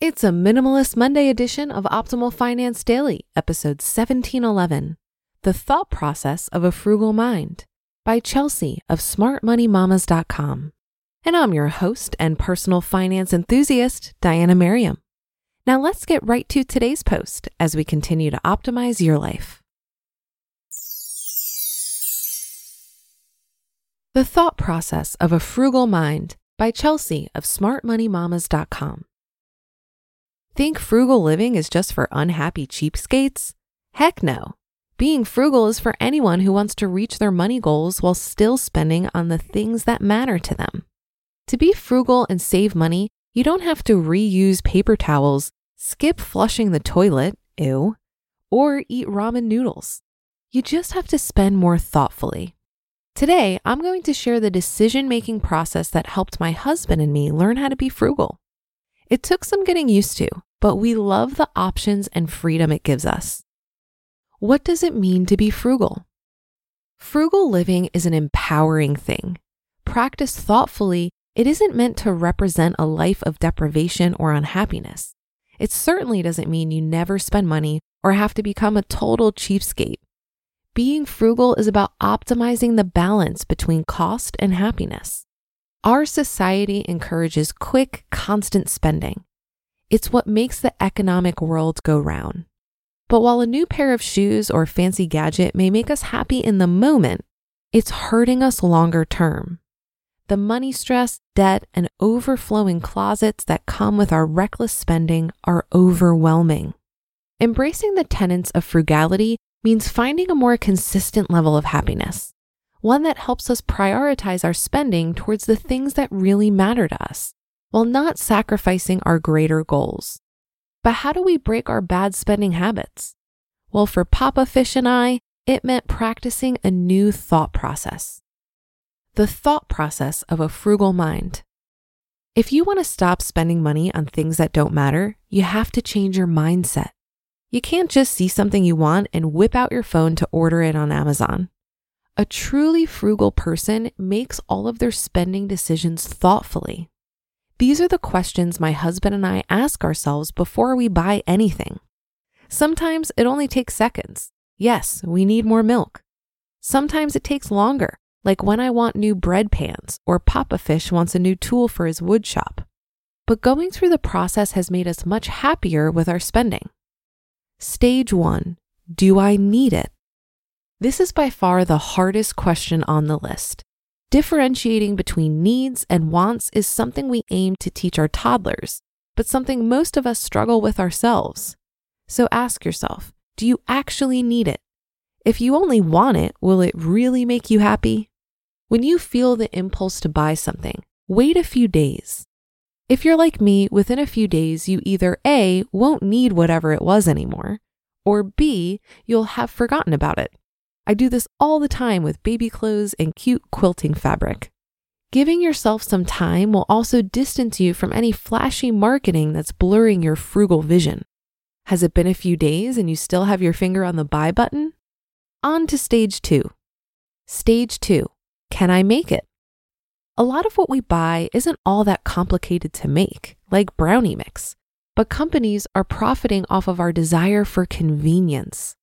It's a Minimalist Monday edition of Optimal Finance Daily, episode 1711 The Thought Process of a Frugal Mind by Chelsea of SmartMoneyMamas.com. And I'm your host and personal finance enthusiast, Diania Merriam. Now let's get right to today's post as we continue to optimize your life. The Thought Process of a Frugal Mind by Chelsea of SmartMoneyMamas.com. Think frugal living is just for unhappy cheapskates? Heck no. Being frugal is for anyone who wants to reach their money goals while still spending on the things that matter to them. To be frugal and save money, you don't have to reuse paper towels, skip flushing the toilet, ew, or eat ramen noodles. You just have to spend more thoughtfully. Today, I'm going to share the decision making process that helped my husband and me learn how to be frugal. It took some getting used to, but we love the options and freedom it gives us. What does it mean to be frugal? Frugal living is an empowering thing. Practiced thoughtfully, it isn't meant to represent a life of deprivation or unhappiness. It certainly doesn't mean you never spend money or have to become a total cheapskate. Being frugal is about optimizing the balance between cost and happiness. Our society encourages quick, constant spending. It's what makes the economic world go round. But while a new pair of shoes or fancy gadget may make us happy in the moment, it's hurting us longer term. The money stress, debt, and overflowing closets that come with our reckless spending are overwhelming. Embracing the tenets of frugality means finding a more consistent level of happiness one that helps us prioritize our spending towards the things that really matter to us, while not sacrificing our greater goals. But how do we break our bad spending habits? Well, for Papa Fish and I, it meant practicing a new thought process. The thought process of a frugal mind. If you want to stop spending money on things that don't matter, you have to change your mindset. You can't just see something you want and whip out your phone to order it on Amazon. A truly frugal person makes all of their spending decisions thoughtfully. These are the questions my husband and I ask ourselves before we buy anything. Sometimes it only takes seconds. Yes, we need more milk. Sometimes it takes longer, like when I want new bread pans or Papa Fish wants a new tool for his wood shop. But going through the process has made us much happier with our spending. Stage one Do I need it? This is by far the hardest question on the list. Differentiating between needs and wants is something we aim to teach our toddlers, but something most of us struggle with ourselves. So ask yourself do you actually need it? If you only want it, will it really make you happy? When you feel the impulse to buy something, wait a few days. If you're like me, within a few days, you either A, won't need whatever it was anymore, or B, you'll have forgotten about it. I do this all the time with baby clothes and cute quilting fabric. Giving yourself some time will also distance you from any flashy marketing that's blurring your frugal vision. Has it been a few days and you still have your finger on the buy button? On to stage two. Stage two Can I make it? A lot of what we buy isn't all that complicated to make, like brownie mix, but companies are profiting off of our desire for convenience.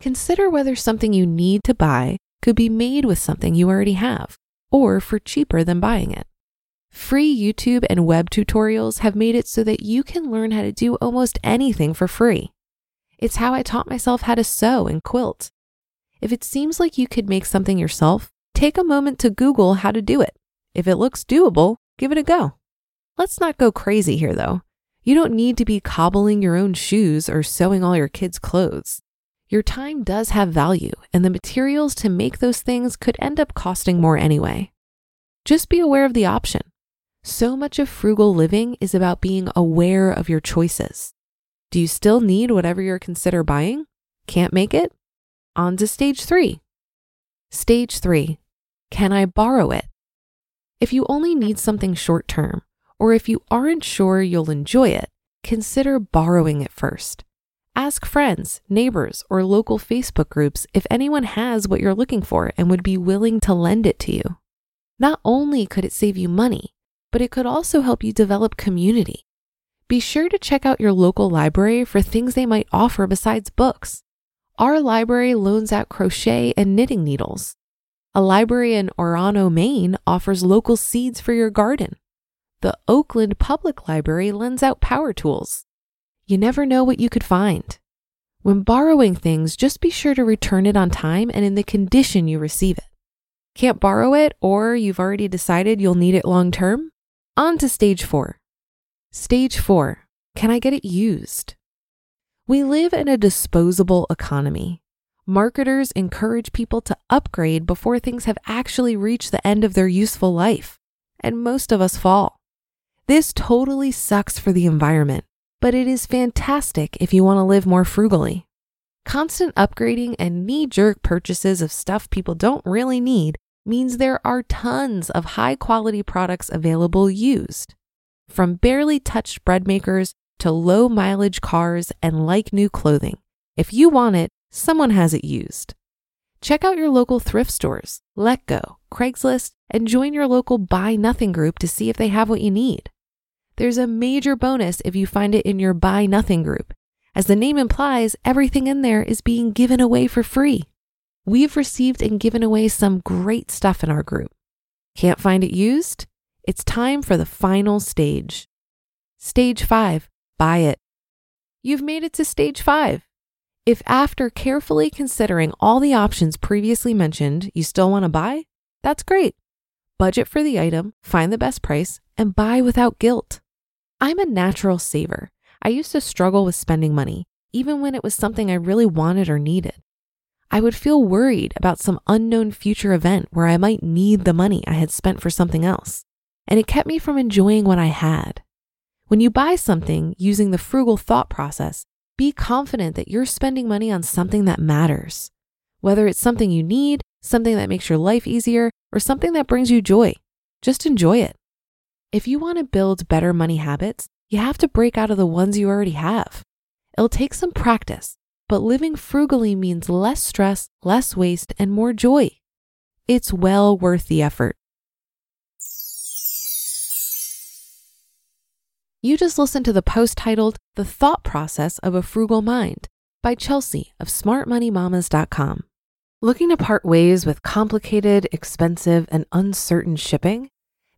Consider whether something you need to buy could be made with something you already have or for cheaper than buying it. Free YouTube and web tutorials have made it so that you can learn how to do almost anything for free. It's how I taught myself how to sew and quilt. If it seems like you could make something yourself, take a moment to Google how to do it. If it looks doable, give it a go. Let's not go crazy here though. You don't need to be cobbling your own shoes or sewing all your kids' clothes. Your time does have value, and the materials to make those things could end up costing more anyway. Just be aware of the option. So much of frugal living is about being aware of your choices. Do you still need whatever you're consider buying? Can't make it? On to stage three. Stage three Can I borrow it? If you only need something short term, or if you aren't sure you'll enjoy it, consider borrowing it first. Ask friends, neighbors, or local Facebook groups if anyone has what you're looking for and would be willing to lend it to you. Not only could it save you money, but it could also help you develop community. Be sure to check out your local library for things they might offer besides books. Our library loans out crochet and knitting needles. A library in Orono, Maine offers local seeds for your garden. The Oakland Public Library lends out power tools. You never know what you could find. When borrowing things, just be sure to return it on time and in the condition you receive it. Can't borrow it, or you've already decided you'll need it long term? On to stage four. Stage four Can I get it used? We live in a disposable economy. Marketers encourage people to upgrade before things have actually reached the end of their useful life, and most of us fall. This totally sucks for the environment but it is fantastic if you want to live more frugally. Constant upgrading and knee jerk purchases of stuff people don't really need means there are tons of high quality products available used. From barely touched bread makers to low mileage cars and like new clothing. If you want it, someone has it used. Check out your local thrift stores, Letgo, Craigslist, and join your local Buy Nothing group to see if they have what you need. There's a major bonus if you find it in your Buy Nothing group. As the name implies, everything in there is being given away for free. We've received and given away some great stuff in our group. Can't find it used? It's time for the final stage. Stage five, buy it. You've made it to stage five. If after carefully considering all the options previously mentioned, you still want to buy, that's great. Budget for the item, find the best price, and buy without guilt. I'm a natural saver. I used to struggle with spending money, even when it was something I really wanted or needed. I would feel worried about some unknown future event where I might need the money I had spent for something else, and it kept me from enjoying what I had. When you buy something using the frugal thought process, be confident that you're spending money on something that matters. Whether it's something you need, something that makes your life easier, or something that brings you joy, just enjoy it. If you want to build better money habits, you have to break out of the ones you already have. It'll take some practice, but living frugally means less stress, less waste, and more joy. It's well worth the effort. You just listened to the post titled The Thought Process of a Frugal Mind by Chelsea of smartmoneymamas.com. Looking to part ways with complicated, expensive, and uncertain shipping?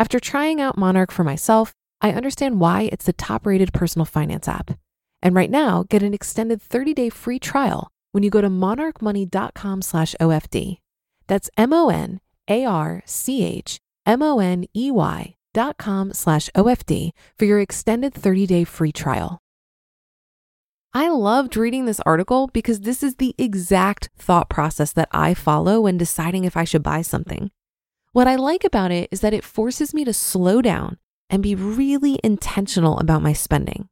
After trying out Monarch for myself, I understand why it's the top-rated personal finance app. And right now, get an extended 30-day free trial when you go to monarchmoney.com slash OFD. That's M O N A R C H M O N E Y dot com slash OFD for your extended 30 day free trial. I loved reading this article because this is the exact thought process that I follow when deciding if I should buy something. What I like about it is that it forces me to slow down and be really intentional about my spending.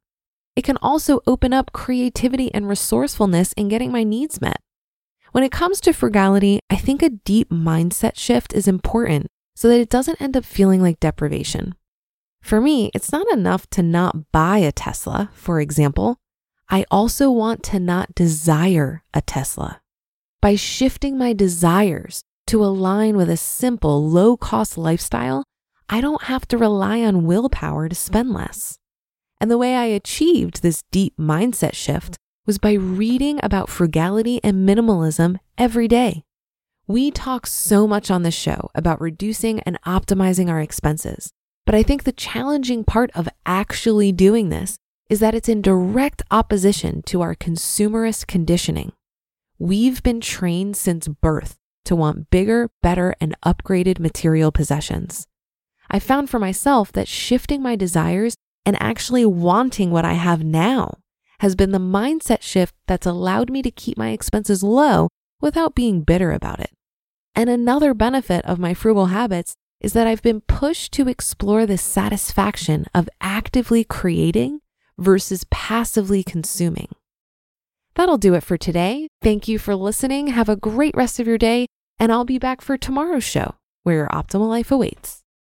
It can also open up creativity and resourcefulness in getting my needs met. When it comes to frugality, I think a deep mindset shift is important so that it doesn't end up feeling like deprivation. For me, it's not enough to not buy a Tesla, for example. I also want to not desire a Tesla. By shifting my desires to align with a simple, low cost lifestyle, I don't have to rely on willpower to spend less. And the way I achieved this deep mindset shift was by reading about frugality and minimalism every day. We talk so much on this show about reducing and optimizing our expenses, but I think the challenging part of actually doing this is that it's in direct opposition to our consumerist conditioning. We've been trained since birth to want bigger, better, and upgraded material possessions. I found for myself that shifting my desires and actually wanting what I have now has been the mindset shift that's allowed me to keep my expenses low without being bitter about it. And another benefit of my frugal habits is that I've been pushed to explore the satisfaction of actively creating versus passively consuming. That'll do it for today. Thank you for listening. Have a great rest of your day, and I'll be back for tomorrow's show where your optimal life awaits.